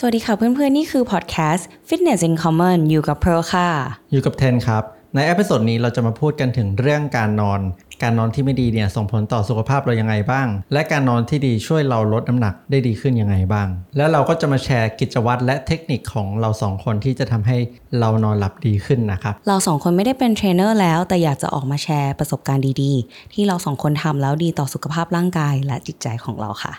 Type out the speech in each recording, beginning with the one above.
สวัสดีค่ะเพื่อนๆ นี่คือพอดแคสต์ Fitness in Common อยู่กับเพร์ลค่ะ อยู่กับเทนครับ ใน episode นี้เราจะมาพูดกันถึงเรื่องการนอน การนอนที่ไม่ดีเนี่ยส่งผลต่อสุขภาพเรายังไงบ้าง และการนอนที่ดีช่วยเราลดน้ำหนักได้ดีขึ้นยังไงบ้าง แล้วเราก็จะมาแชร์กิจวัตรและเทคนิคของเราสองคนที่จะทำให้เรานอนหลับดีขึ้นนะครับเราสองคนไม่ได้เป็นเทรนเนอร์แล้ว แต่อยากจะออกมาแชร์ประสบการณ์ดีๆ ที่เราสองคนทำแล้วดีต่อสุขภาพร่างกายและจิตใจของเราค่ะ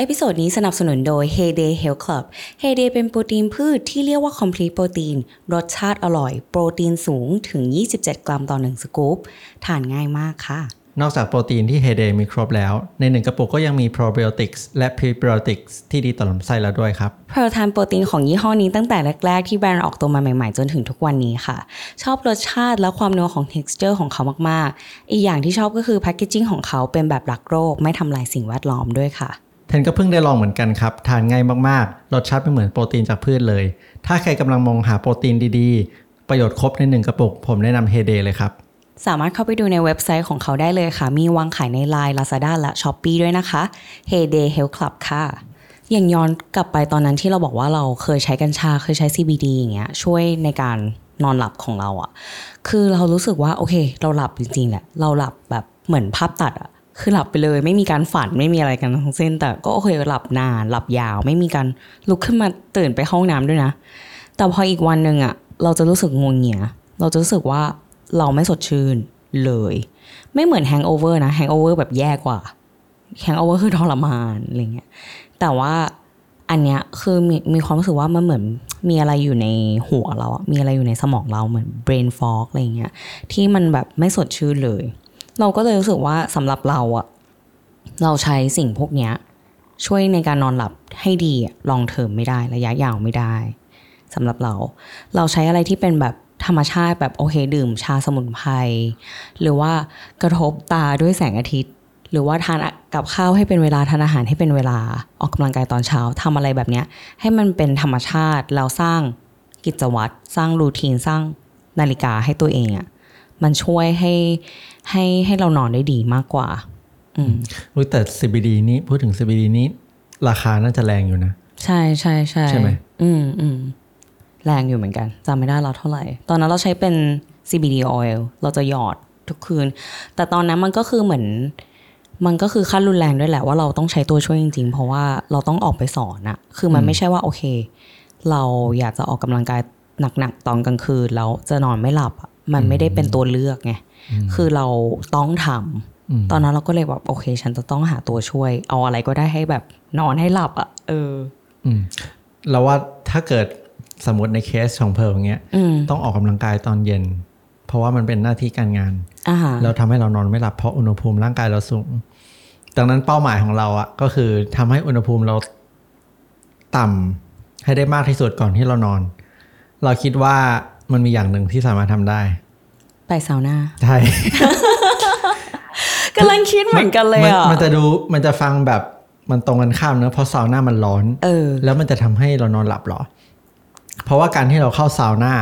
episode นี้สนับสนุนโดย Heyday Health Club Heyday เป็นโปรตีนพืชที่เรียกว่า Complete Protein รสชาติอร่อย โปรตีนสูงถึง 27 กรัมต่อ 1 สกู๊ป ทานง่ายมากค่ะ นอกจากโปรตีนที่ Heyday มีครบแล้ว ในหนึ่งกระปุกก็ยังมี probiotics และ prebiotics ที่ดีต่อลำไส้แล้วด้วยครับ เพร์ลทานโปรตีนของยี่ห้อนี้ตั้งแต่แรก ๆ ที่แบรนด์ออกตัวมาใหม่ ๆ จนถึงทุกวันนี้ค่ะ ชอบรสชาติและความนัวของ texture ของเขามาก ๆ อีกอย่างที่ชอบก็คือ packaging ของเขาเป็นแบบรักโลกไม่ทำลายสิ่งแวดล้อมด้วยค่ะ เทนก็เพิ่งได้ลองเหมือนกันครับ ทานง่ายมากๆ รสชาติไม่เหมือนโปรตีนจากพืชเลย ถ้าใครกำลังมองหาโปรตีนดีๆ ประโยชน์ครบในหนึ่งกระปุก ผมแนะนำเฮเดเลยครับ สามารถเข้าไปดูในเว็บไซต์ของเขาได้เลยค่ะ มีวางขายใน Line Lazada และ Shopee ด้วยนะคะ Heyday Health Club ค่ะอย่างย้อนกลับไปตอนนั้นที่เราบอกว่าเราเคยใช้กัญชาเคยใช้ CBD อย่างเงี้ยช่วยในการนอนหลับของเราอะคือเรารู้สึกว่าโอเค เราหลับจริงๆแหละเราหลับแบบเหมือนภาพตัดอะ คือหลับไปเลยไม่มีการฝันไม่มีอะไรกันทั้งสิ้น แต่ก็โอเคหลับนานหลับยาวไม่มีการลุกขึ้นมาตื่นไปห้องน้ำด้วยนะ แต่พออีกวันหนึ่งอะเราจะรู้สึกงงเงียเราจะรู้สึกว่าเราไม่สดชื่นเลย ไม่เหมือน hangover นะ hangover แบบแย่กว่า hangover คือทรมานอะไรเงี้ยแต่ว่าอันเนี้ยคือมีมีความรู้สึกว่ามันเหมือนมีอะไรอยู่ในหัวเราอะมีอะไรอยู่ในสมองเราเหมือน brain fog อะไรเงี้ยที่มันแบบไม่สดชื่นเลย เราก็เลยรู้สึกว่าสำหรับเราอะเราใช้สิ่งพวกเนี้ยช่วยในการนอนหลับให้ดีลองเทอมไม่ได้ระยะยาวไม่ได้สำหรับเรา เราใช้อะไรที่เป็นแบบธรรมชาติแบบโอเคดื่มชาสมุนไพรหรือว่ากระทบตาด้วยแสงอาทิตย์ หรือว่าทานกับข้าวให้เป็นเวลาทานอาหารให้เป็นเวลาออกกำลังกายตอนเช้าทำอะไรแบบเนี้ย ให้มันเป็นธรรมชาติแล้วสร้างกิจวัตรสร้างรูทีนสร้างนาฬิกาให้ตัวเองอะ มันช่วยให้ให้ให้เรานอนได้ดีมากกว่า อืมอุ๊ยแต่ CBD นี้พูดถึง CBD นี้ ราคาน่าจะแรงอยู่นะ ใช่ใช่ใช่ใช่ไหมอืมอืมแรงอยู่เหมือนกันจำไม่ได้แล้วเท่าไหร่ ตอนนั้นเราใช้เป็น CBD oil เราจะหยอดทุกคืน แต่ตอนนั้นมันก็คือเหมือน มันก็คือขั้นรุนแรงด้วยแหละว่าเราต้องใช้ตัวช่วยจริง ๆ เพราะว่าเราต้องออกไปสอนอะคือมันไม่ใช่ว่าโอเค เราอยากจะออกกำลังกายหนักๆตอนกลางคืนแล้วจะนอนไม่หลับอะ มันไม่ได้เป็นตัวเลือกไงคือเราต้องทำตอนนั้นเราก็เลยแบบโอเค ฉันจะต้องหาตัวช่วย เอาอะไรก็ได้ให้แบบนอนให้หลับอะเอออืมเราว่าถ้าเกิดสมมติในเคสของเพร์ลอย่างเงี้ยอืมต้องออกกำลังกายตอนเย็น เพราะว่ามันเป็นหน้าที่การงานอ่าฮะแล้วทำให้เรานอนไม่หลับเพราะอุณหภูมิร่างกายเราสูงดังนั้นเป้าหมายของเราอะก็คือทำให้อุณหภูมิเราต่ำให้ได้มากที่สุดก่อนที่เรานอน เราคิดว่า มันมีอย่างหนึ่งที่สามารถทำได้ ไปซาวน่าใช่กำลังคิดเหมือนกันเลยมันอะมันจะดูมันจะฟังแบบมันตรงกันข้ามเนอะเพราะซาวน่ามันร้อนเออ แล้วมันจะทำให้เรานอนหลับเหรอ เพราะว่าการที่เราเข้าซาวน่า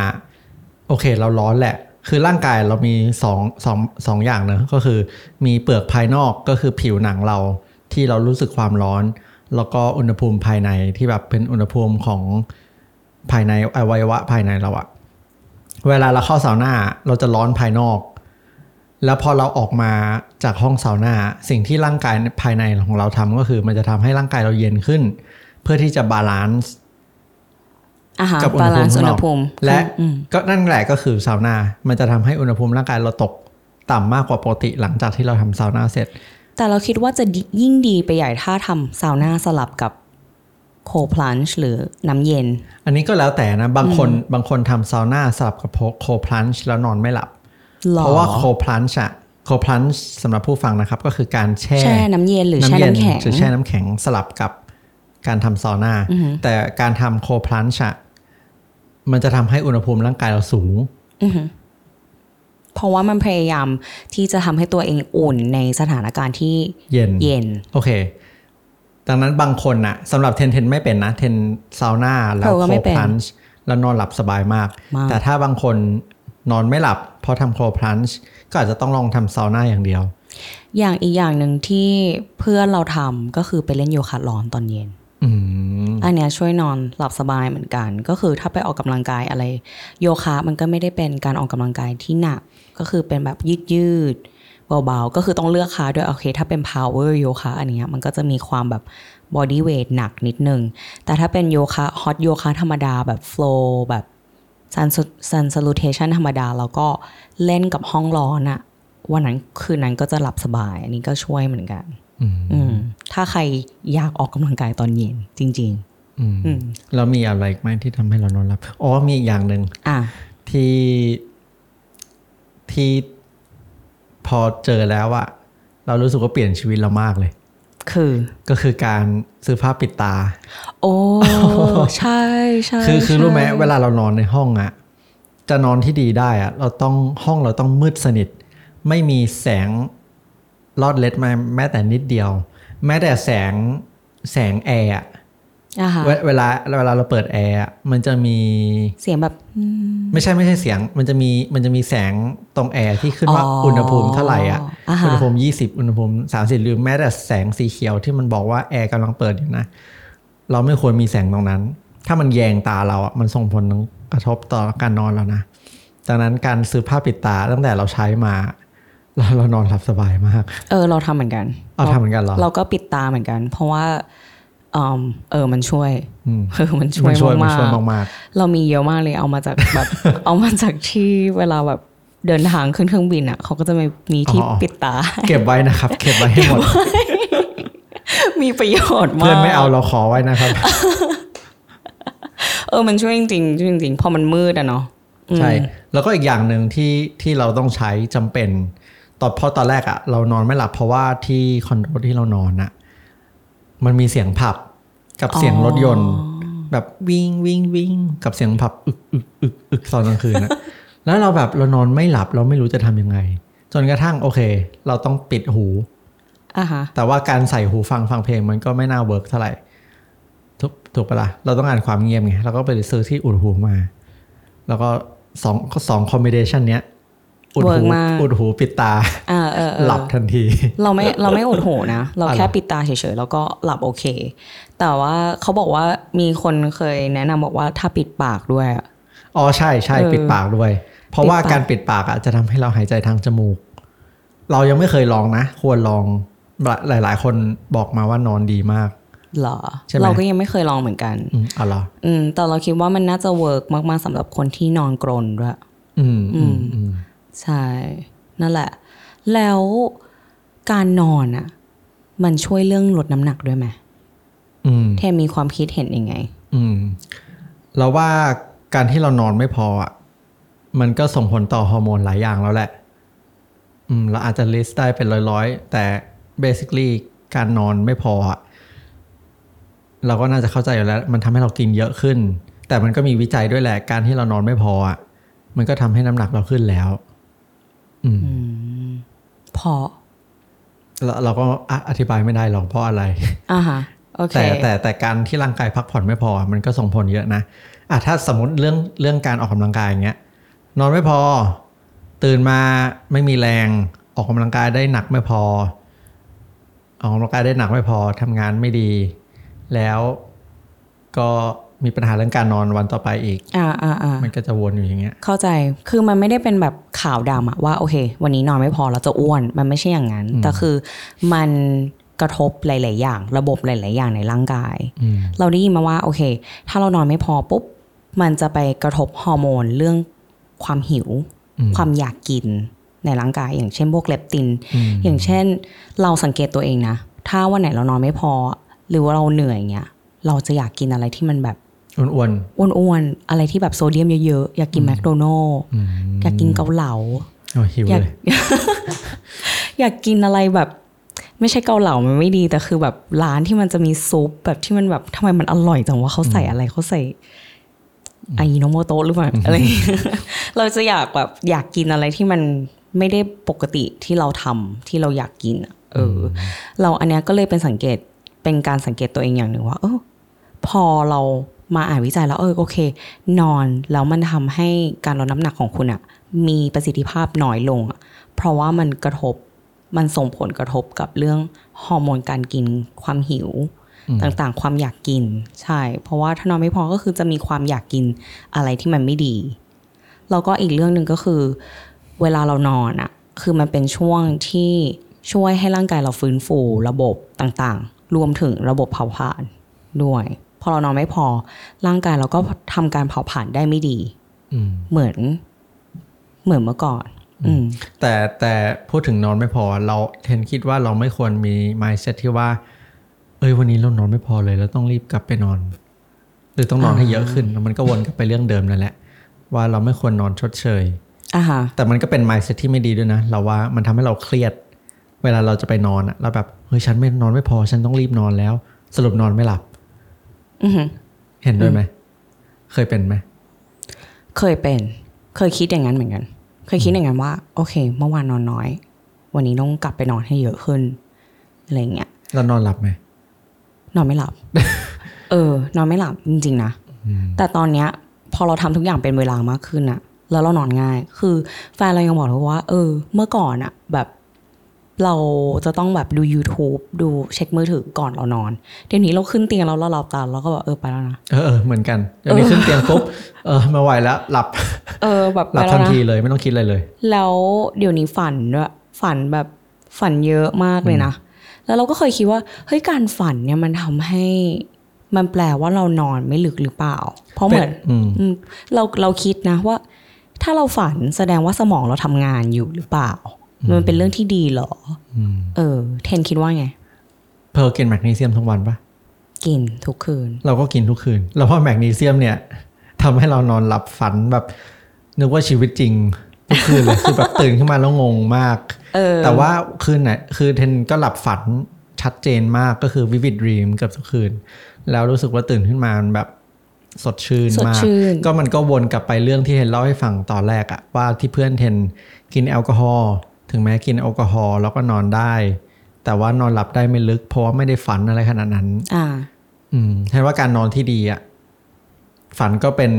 โอเค เราร้อนแหละ คือร่างกายเรามีสองสองสองอย่างเนอะก็คือมีเปลือกภายนอกก็คือผิวหนังเราที่เรารู้สึกความร้อน แล้วก็อุณหภูมิภายในที่แบบเป็นอุณหภูมิของภายในอวัยวะภายในเราอะ เวลาเราเข้าซาวน่าเราจะร้อนภายนอก แล้วพอเราออกมาจากห้องซาวน่าสิ่งที่ร่างกายภายในของเราทำก็คือ มันจะทำให้ร่างกายเราเย็นขึ้น เพื่อที่จะบาลานซ์อาหารกับอุณบาหภูลานมิซ์ข้าอุงณนหอกภูมิและอืมก็นั่นแหละก็คือซาวน่ามันจะทำให้อุณหภูมิร่างกายเราตกต่ำมากกว่าปกติหลังจากที่เราทำซาวน่าเสร็จ แต่เราคิดว่าจะดียิ่งดีไปใหญ่ถ้าทำซาวน่าสลับกับ โคพลันช์หรือน้ำเย็น อันนี้ก็แล้วแต่นะ บางคนบางคนทำซาวน่าสลับกับโคพลันช์แล้วนอนไม่หลับหรอเพราะว่าโคพลันช์อะโคพลันช์สำหรับผู้ฟังนะครับ ก็คือการแช่แช่น้ำเย็นหรือแช่เย็น้ำแข็งหรือแช่น้ำแข็งสลับกับการทำซาวน่าแต่การทำโคพลันช์อะมันจะทำให้อุณหภูมิร่างกายเราสูงเพราะว่ามันพยายามที่จะทำให้ตัวเองอุ่นในสถานการณ์ที่เย็นเย็น โอเค ดังนั้นบางคนน่ะสำหรับเทนเทนไม่เป็นนะ เทนซาวน่าแล้วเธอก็โคไม่เป็นพลันช์แล้วนอนหลับสบายมากมาก แต่ถ้าบางคนนอนไม่หลับเพราะทำโคพลันช์ก็อาจจะต้องลองทำซาวน่าอย่างเดียว อย่างอีกอย่างหนึ่งที่เพื่อนเราทำก็คือไปเล่นโยคะร้อนตอนเย็นอืมออันเนี้ยช่วยนอนหลับสบายเหมือนกัน ก็คือถ้าไปออกกำลังกายอะไร โยคะมันก็ไม่ได้เป็นการออกกำลังกายที่หนัก ก็คือเป็นแบบยืดยืดๆ เบาๆ ก็คือต้องเลือกค้าด้วยโอเค ถ้าเป็น power โยคะอันเนี้ยมันก็จะมีความแบบ body weight หนักนิดนึง แต่ถ้าเป็นโยคะ hot โยคะธรรมดาแบบ flow แบบ sun sun salutation ธรรมดา แล้วก็เล่นกับห้องร้อนอะวันนั้นคืนนั้นก็จะหลับสบาย อันนี้ก็ช่วยเหมือนกันอืมอืมถ้าใครอยากออกกำลังกายตอนเย็นจริงอืมๆอืมแล้วมีอะไรอีกไหมที่ทำให้เรานอนหลับ อ๋อมีอีกอย่างหนึ่งอะที่ที่ พอเจอแล้วอะเรารู้สึกว่าเปลี่ยนชีวิตเรามากเลย คือ ก็คือการซื้อผ้าปิดตา โอ้ ใช่ใช่คือคือใช่รู้ไหมเวลาเรานอนในห้องอะจะนอนที่ดีได้อะเราต้องห้องเราต้องมืดสนิท ไม่มีแสงลอดเล็ดมาแม้แต่นิดเดียว แม้แต่แสงแสงแอร์อะอะฮะ เวเวลาเวลาเราเปิดแอร์อะมันจะมีเสียงแบบอืมไม่ใช่ไม่ใช่เสียง มันจะมีมันจะมีแสงตรงแอร์ที่ขึ้นว่าอ๋ออุอุณหภูมิเท่าไหร่อะอ่าฮะอุณหภูมิ 20 อุณหภูมิ 30 หรือแม้แต่แสงสีเขียวที่มันบอกว่าแอร์กำลังเปิดอยู่นะ เราไม่ควรมีแสงตรงนั้น ถ้ามันแยงตาเราอะมันส่งผลกระทบต่อการนอนเรานะดังนั้นการซื้อผ้าปิดตาตั้งแต่เราใช้มาเราเรานอนหลับสบายมาก เออเราทำเหมือนกัน เอาทำเหมือนกันเหรอ เราก็ปิดตาเหมือนกัน เพราะว่าอืม เออมันช่วยอืมเออมันช่วมัยนช่วยมันมากช่วยๆมากเรามีเยอะมากเลยเอามาจากแบบเอามาจากที่เวลาแบบเดินทางขึ้นเครื่องบินอะเขาก็จะมีมีที่ปิดตาๆเก็บไว้นะครับ เก็บไว้ให้หมด มีประโยชน์มากเพื่อนไม่เอาเราขอไว้นะครับ เออมันช่วยจริงๆช่วยจริงๆพอมันมืดอะเนาะอืมใช่ แล้วก็อีกอย่างหนึ่งที่ที่เราต้องใช้จำเป็นตอนเพราะตอนแรกอะเรานอนไม่หลับเพราะว่าที่คอนโดที่เรานอนอะ มันมีเสียงผับกับเสียงรถยนต์ แบบวิ่งวิ่งวิ่งกับเสียงผับอึกอึกอึกอึกตอนกลางคืนอะแล้วเราแบบเรานอนไม่หลับเราไม่รู้จะทำยังไง จนกระทั่งโอเค เราต้องปิดหูอะฮะแต่ว่าการใส่หูฟังฟังเพลงมันก็ไม่น่า work เท่าไหร่ถูกถูกปะล่ะเราต้องการความเงียบไงเราก็ไปซื้อที่อุดหูมา แล้วก็สองสอง combination เนี้ย อุดเวิร์หูกมากอุดหูปิดตาอ่าเออเออหลับทันที เราไม่เราไม่อุดหูนะ เราอะแค่เหรอปิดตาเฉยๆ แล้วก็หลับโอเค แต่ว่าเขาบอกว่ามีคนเคยแนะนำบอกว่าถ้าปิดปากด้วยอะอ๋อใช่ใช่เออปิดปากด้วย เพราะว่าปิดปากการปิดปากอะจะทำให้เราหายใจทางจมูก เรายังไม่เคยลองนะ ควรลองหลายๆ คนบอกมาว่านอนดีมากเหรอใช่ไหมเราก็ยังไม่เคยลองเหมือนกันอืมอ๋อเหรออืมแต่เราคิดว่ามันน่าจะ work มากๆสำหรับคนที่นอนกรนด้วยอืมอืมอืม ใช่ นั่นแหละ แล้วการนอนอะ มันช่วยเรื่องลดน้ำหนักด้วยไหมอืมเทมมีความคิดเห็นยังไง อืมเราว่าการที่เรานอนไม่พออะ มันก็ส่งผลต่อฮอร์โมนหลายอย่างแล้วแหละ อืม เราอาจจะ list ได้เป็นร้อยๆ แต่ basically การนอนไม่พออะ เราก็น่าจะเข้าใจอยู่แล้ว มันทำให้เรากินเยอะขึ้น แต่มันก็มีวิจัยด้วยแหละ การที่เรานอนไม่พออะ มันก็ทำให้น้ำหนักเราขึ้นแล้ว อืมพอเราเราก็อะอธิบายไม่ได้หรอกเพราะอะไรอ่าฮะโอเคแต่แต่แต่การที่ร่างกายพักผ่อนไม่พอ มันก็ส่งผลเยอะนะอะถ้าสมมติเรื่องเรื่องการออกกำลังกายอย่างเงี้ย นอนไม่พอ ตื่นมาไม่มีแรงออกกำลังกายได้หนักไม่พอ ออกกำลังกายได้หนักไม่พอทำงานไม่ดี แล้วก็ มีปัญหาเรื่องการนอนวันต่อไปอีก อ่าอ่าอ่ามันก็จะวนอยู่อย่างเงี้ย เข้าใจ คือมันไม่ได้เป็นแบบข่าวดำอะว่าโอเค วันนี้นอนไม่พอเราจะอ้วน มันไม่ใช่อย่างนั้น แต่คือมันกระทบหลาย ๆ อย่าง ระบบหลาย ๆ อย่างในร่างกายอืมเราได้ยินมาว่าโอเค ถ้าเรานอนไม่พอปุ๊บ มันจะไปกระทบฮอร์โมนเรื่องความหิวอืมความอยากกินในร่างกาย อย่างเช่นพวกเลปตินอืมอย่างเช่น เราสังเกตตัวเองนะ ถ้าวันไหนเรานอนไม่พอ หรือว่าเราเหนื่อยเงี้ย เราจะอยากกินอะไรที่มันแบบ อ้วนอ้วนๆอะไรที่แบบโซเดียมเยอะๆ อยากกินแมคโดนัลล์ๆอืมอยากกินเกาเหลาโอ้หิวอยากเลยอยากกินอะไรแบบไม่ใช่เกาเหลามันไม่ดี แต่คือแบบร้านที่มันจะมีซุปแบบที่มันแบบทำไมมันอร่อยจังว่าเขาใส่อะไรเขาใส่ไอโนโมโตะหรือเปล่าอะไร เราจะอยากแบบอยากกินอะไรที่มันไม่ได้ปกติที่เราทำที่เราอยากกินอะเอออ เราอันเนี้ยก็เลยเป็นสังเกตเป็นการสังเกตตัวเองอย่างหนึ่งว่า เออพอเรา มาอ่านวิจัยแล้วเออโอเค นอนแล้วมันทำให้การลดน้ำหนักของคุณอะมีประสิทธิภาพน้อยลงอะเพราะว่ามันกระทบมันส่งผลกระทบกับเรื่องฮอร์โมนการกินความหิว ต่างๆ ความอยากกิน ใช่ เพราะว่าถ้านอนไม่พอก็คือจะมีความอยากกินอะไรที่มันไม่ดี แล้วก็อีกเรื่องหนึ่งก็คือ เวลาเรานอนอะคือมันเป็นช่วงที่ช่วยให้ร่างกายเราฟื้นฟูระบบต่างๆ รวมถึงระบบเผาผลาญด้วย พอเรานอนไม่พอ ร่างกายเราก็ทำการเผาผลาญได้ไม่ดีอืมเหมือน เหมือนเมื่อก่อนอืมแต่แต่พูดถึงนอนไม่พอ เราเทนคิดว่าเราไม่ควรมี mindset ที่ว่า เอ้ยวันนี้เรานอนไม่พอเลยเราต้องรีบกลับไปนอน หรือต้องนอนให้เยอะขึ้นแล้วมันก็วนกลับไปเรื่องเดิมนั่นแหละ ว่าเราไม่ควรนอนชดเชยอ่าฮะแต่มันก็เป็น mindset ที่ไม่ดีด้วยนะเราว่ามันทำให้เราเครียด เวลาเราจะไปนอนอะเราแบบเฮ้ยฉันไม่นอนไม่พอ ฉันต้องรีบนอนแล้ว สรุปนอนไม่หลับอือฮึ เห็นด้วยไหมเคยเป็นไหมเคยเป็น เคยคิดอย่างนั้นเหมือนกัน เคยคิดอย่างนั้นว่า โอเค เมื่อวานนอนน้อย วันนี้ต้องกลับไปนอนให้เยอะขึ้นอะไรเงี้ยแล้วนอนหลับไหมนอนไม่หลับ เออ นอนไม่หลับจริงๆนะแต่ตอนเนี้ย พอเราทำทุกอย่างเป็นเวลามากขึ้นอะแล้วเรานอนง่าย คือแฟนเรายังบอกเลยว่า เออ เมื่อก่อนอะแบบ เราจะต้องแบบดู YouTube ดูเช็คมือถือก่อนเรานอน เดี๋ยวนี้เราขึ้นเตียงแล้วเราหลับตาแล้วก็แบบเออไปแล้วนะเออเออเหมือนกันเดี๋ยวนี้ขึ้นเตียงปุ๊บเออไม่ไหวแล้วหลับ เออแบบหลัไปบแล้ทัวนนะทีเลยไม่ต้องคิดอะไรเลย แล้วเดี๋ยวนี้ฝันด้วยฝันแบบฝันเยอะมากเลยนะ แล้วเราก็เคยคิดว่าเฮ้ยการฝันเนี่ยมันทำให้มันแปลว่าเรานอนไม่ลึกหรือเปล่า เพราะเหมือนอืมอืมเราเราคิดนะว่า ถ้าเราฝันแสดงว่าสมองเราทำงานอยู่หรือเปล่า มันเป็นเรื่องที่ดีเหรออเออ เทนคิดว่าไง เพร์ลกินแมกนีเซียมทั้งวันปะกินทุกคืน เราก็กินทุกคืนแล้วเพราะแมกนีเซียมเนี่ยทำให้เรานอนหลับฝันแบบ นึกว่าชีวิตจริงทุกคืนเลยคือแบบตื่นขึ้นมาแล้วงงมากเออแต่ว่าคืนไหนคือเทนก็หลับฝันชัดเจนมากก็คือวิวิดรีมเกือบทุกคืน แล้วรู้สึกว่าตื่นขึ้นมามันแบบสดชื่นสดมากชื่นก็มันก็วนกลับไปเรื่องที่เทนเล่าให้ฟังตอนแรกอะว่าที่เพื่อนเทนกินแอลกอฮอล์ ถึงแม้กินแอลกอฮอล์แล้วก็นอนได้ แต่ว่านอนหลับได้ไม่ลึก เพราะว่าไม่ได้ฝันอะไรขนาดนั้น อ่า อืมเห็นว่าการนอนที่ดีอะฝันก็เป็น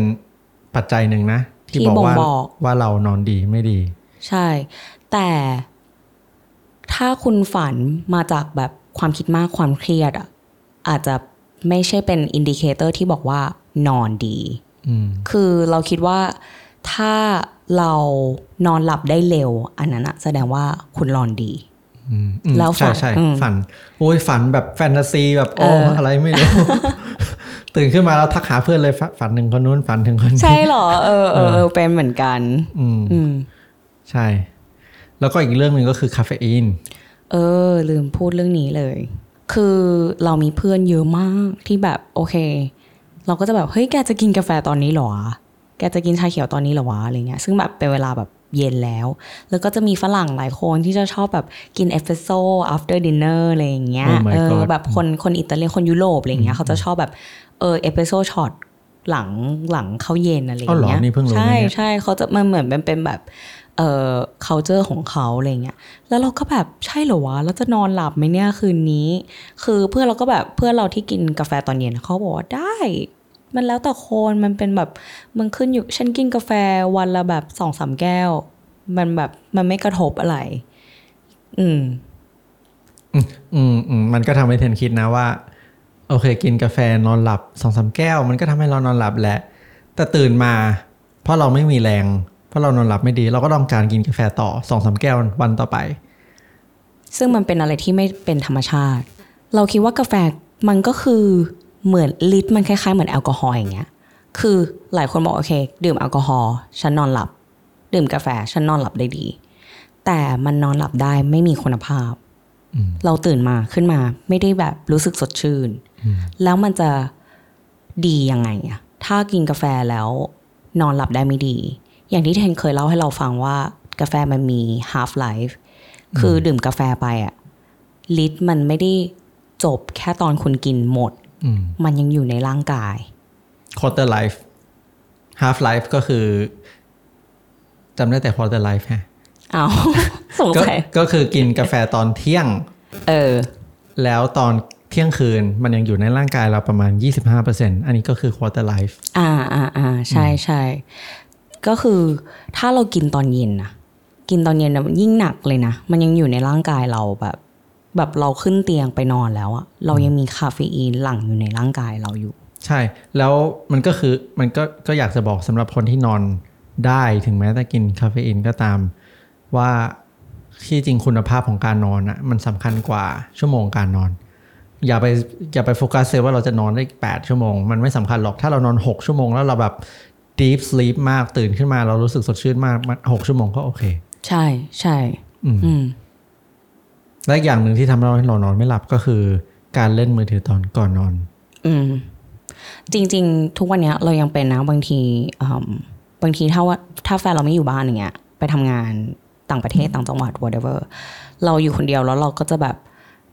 ปัจจัยหนึ่งนะ ที่ที่บอกว่าบ่งบอกว่าเรานอนดีไม่ดี ใช่ แต่ถ้าคุณฝันมาจากแบบความคิดมากความเครียดอะอาจจะไม่ใช่เป็น indicator ที่บอกว่านอนดีอืมคือเราคิดว่าถ้า เรานอนหลับได้เร็ว อันนั้นอะแสดงว่าคุณนอนดีอืมอืมแล้วฝันใช่ใช่อืมฝัน โอ้ยฝันแบบแฟนตาซีแบบโอ้เออออะไรไม่รู้ ตื่นขึ้นมาแล้วทักหาเพื่อนเลยฝันฝันถึงคนนู้นฝันถึงคนนี้ใช่เหรอเออเออเออเป็นเหมือนกันอืมอืมใช่ แล้วก็อีกเรื่องหนึ่งก็คือคาเฟอีนเออ ลืมพูดเรื่องนี้เลย คือเรามีเพื่อนเยอะมากที่แบบโอเค เราก็จะแบบเฮ้ยแกจะกินกาแฟตอนนี้เหรอวะ แกจะกินชาเขียวตอนนี้เหรอวะอะไรเงี้ยซึ่งแบบเป็นเวลาแบบเย็นแล้ว แล้วก็จะมีฝรั่งหลายคนที่จะชอบแบบกินเอสเปรสโซ่ after dinner อะไรอย่างเงี้ย Oh my เออ God แบบคนคนอิตาเลียนคนยุโรปอะไรเงี้ยเขาจะชอบแบบเออเอสเปรสโซ่ช็อตหลังหลังข้าวเย็นอะไรออ๋อย่างเหรอเงี้ยนี่เพิ่งรู้นะใช่เนี่ยใช่เขาจะมันเหมือนเป็นเป็นแบบเอ่อ culture ของเขาอะไรเงี้ย แล้วเราก็แบบใช่เหรอวะ แล้วจะนอนหลับไหมเนี่ยคืนนี้ คือเพื่อนเราก็แบบเพื่อนเราที่กินกาแฟตอนเย็นเขาบอกว่าได้ มันแล้วแต่คนมันเป็นแบบมันขึ้นอยู่ฉันกินกาแฟวันละแบบสองสามแก้ว มันแบบมันไม่กระทบอะไร อืม อืมอืมมันก็ทำให้เทนคิดนะว่า โอเค กินกาแฟนอนหลับสองสามแก้ว มันก็ทำให้เรานอนหลับแหละ แต่ตื่นมา เพราะเราไม่มีแรง เพราะเรานอนหลับไม่ดี เราก็ต้องการกินกาแฟต่อสองสามแก้ววันต่อไป ซึ่งมันเป็นอะไรที่ไม่เป็นธรรมชาติ เราคิดว่ากาแฟมันก็คือ เหมือนลิตรมันคล้ายๆเหมือนแอลกอฮอล์อย่างเงี้ย คือหลายคนบอกโอเค ดื่มแอลกอฮอล์ฉันนอนหลับ ดื่มกาแฟฉันนอนหลับได้ดี แต่มันนอนหลับได้ไม่มีคุณภาพ เราตื่นมาขึ้นมาไม่ได้แบบรู้สึกสดชื่น แล้วมันจะดียังไงอะถ้ากินกาแฟแล้วนอนหลับได้ไม่ดี อย่างที่เทนเคยเล่าให้เราฟังว่ากาแฟมันมี half life คือดื่มกาแฟไปอะลิตรมันไม่ได้จบแค่ตอนคุณกินหมดอื มมันยังอยู่ในร่างกาย quarter life half life ก็คือจำได้แต่ quarter life ฮะเอาสงก็สัยก็คือกินกาแฟตอนเที่ยง เออ แล้วตอนเที่ยงคืนมันยังอยู่ในร่างกายเราประมาณ 25%อันนี้ก็คือ quarter life อ่าอ่าอ่าใช่ใช่ก็คือถ้าเรากินตอนเย็นนะกินตอนเย็นนะยิ่งหนักเลยนะ มันยังอยู่ในร่างกายเราแบบ แบบเราขึ้นเตียงไปนอนแล้วอะเรายังมีคาเฟอีนหลั่งอยู่ในร่างกายเราอยู่ ใช่ แล้วมันก็คือมันก็ก็อยากจะบอกสำหรับคนที่นอนได้ถึงแม้จะกินคาเฟอีนก็ตาม ว่าที่จริงคุณภาพของการนอนอะมันสำคัญกว่าชั่วโมงการนอน อย่าไปอย่าไปโฟกัสเลยว่าเราจะนอนได้ 8 ชั่วโมง มันไม่สำคัญหรอกถ้าเรานอน 6 ชั่วโมงแล้วเราแบบ deep sleep มากตื่นขึ้นมาเรารู้สึกสดชื่นมากมันหกชั่วโมงก็โอเค ใช่ใช่ อืมอืม และอีกอย่างหนึ่งที่ทำให้เรานอนไม่หลับก็คือ การเล่นมือถือตอนก่อนนอน อืม จริง ๆ ทุกวันเนี้ยเรายังเป็นนะบางทีอืมบางทีถ้าว่าถ้าแฟนเราไม่อยู่บ้านอย่างเงี้ย ไปทำงานต่างประเทศต่างจังหวัด whatever เราอยู่คนเดียวแล้วเราก็จะแบบ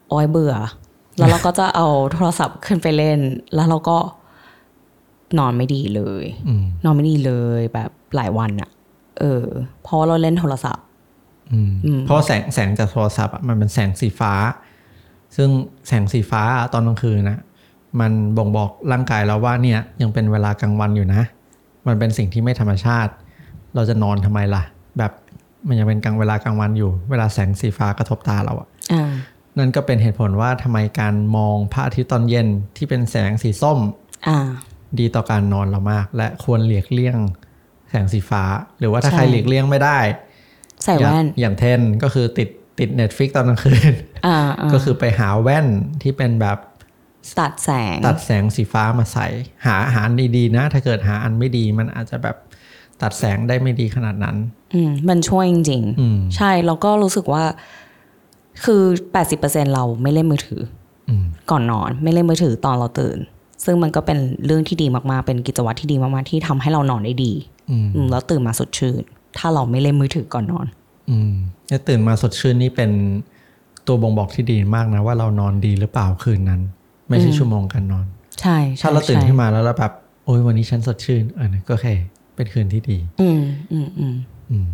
โอ้ยเบื่อ แล้วเราก็จะเอาโทรศัพท์ขึ้นไปเล่น แล้วเราก็นอนไม่ดีเลยอืมนอนไม่ดีเลยแบบหลายวันอะเออเพราะว่าเราเล่นโทรศัพท์อืมอืม เพราะว่าแสงแสงจากโทรศัพท์อะมันเป็นแสงสีฟ้า ซึ่งแสงสีฟ้าอะตอนกลางคืนนะมันบ่งบอกร่างกายเราว่าเนี่ยยังเป็นเวลากลางวันอยู่นะ มันเป็นสิ่งที่ไม่ธรรมชาติ เราจะนอนทำไมล่ะ แบบมันยังเป็นกลางเวลากลางวันอยู่ เวลาแสงสีฟ้ากระทบตาเราอะอ่านั่นก็เป็นเหตุผลว่าทำไมการมองพระอาทิตย์ตอนเย็นที่เป็นแสงสีส้มอ่าดีต่อการนอนเรามาก และควรหลีกเลี่ยงแสงสีฟ้า หรือว่าถ้าใช่ใครหลีกเลี่ยงไม่ได้ ใส่อย่างแว่น อย่างเทนก็คือติดติด Netflix ตอนกลางคืนอ่าอ่าก็คือไปหาแว่นที่เป็นแบบตัดแสงตัดแสงสีฟ้ามาใส่ หาหาอันดีๆนะ ถ้าเกิดหาอันไม่ดีมันอาจจะแบบตัดแสงได้ไม่ดีขนาดนั้น อืมมันช่วยจริงอืมๆใช่แล้วก็รู้สึกว่า คือ80%เราไม่เล่นมือถืออืมก่อนนอนไม่เล่นมือถือตอนเราตื่น ซึ่งมันก็เป็นเรื่องที่ดีมากๆ เป็นกิจวัตรที่ดีมากๆที่ทำให้เรานอนได้ดีอืมอืมแล้วตื่นมาสดชื่น ถ้าเราไม่เล่นมือถือก่อนนอน อืมแล้วตื่นมาสดชื่นนี่เป็นตัวบ่งบอกที่ดีมากนะว่าเรานอนดีหรือเปล่าคืนนั้น ไม่ใช่อืมชั่วโมงการนอน ใช่ใช่ถ้าเราตื่นใช่ขึ้นมาแล้วเราแบบโอ้ยวันนี้ฉันสดชื่นเออก็แค่เป็นคืนที่ดี อืมอืมอืม